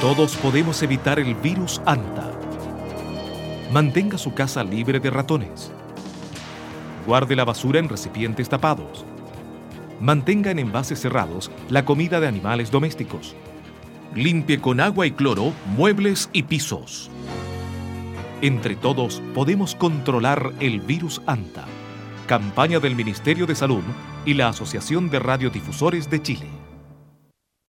todos podemos evitar el virus ANTA. Mantenga su casa libre de ratones. Guarde la basura en recipientes tapados. Mantenga en envases cerrados la comida de animales domésticos. Limpie con agua y cloro muebles y pisos. Entre todos podemos controlar el virus ANTA. Campaña del Ministerio de Salud y la Asociación de Radiodifusores de Chile.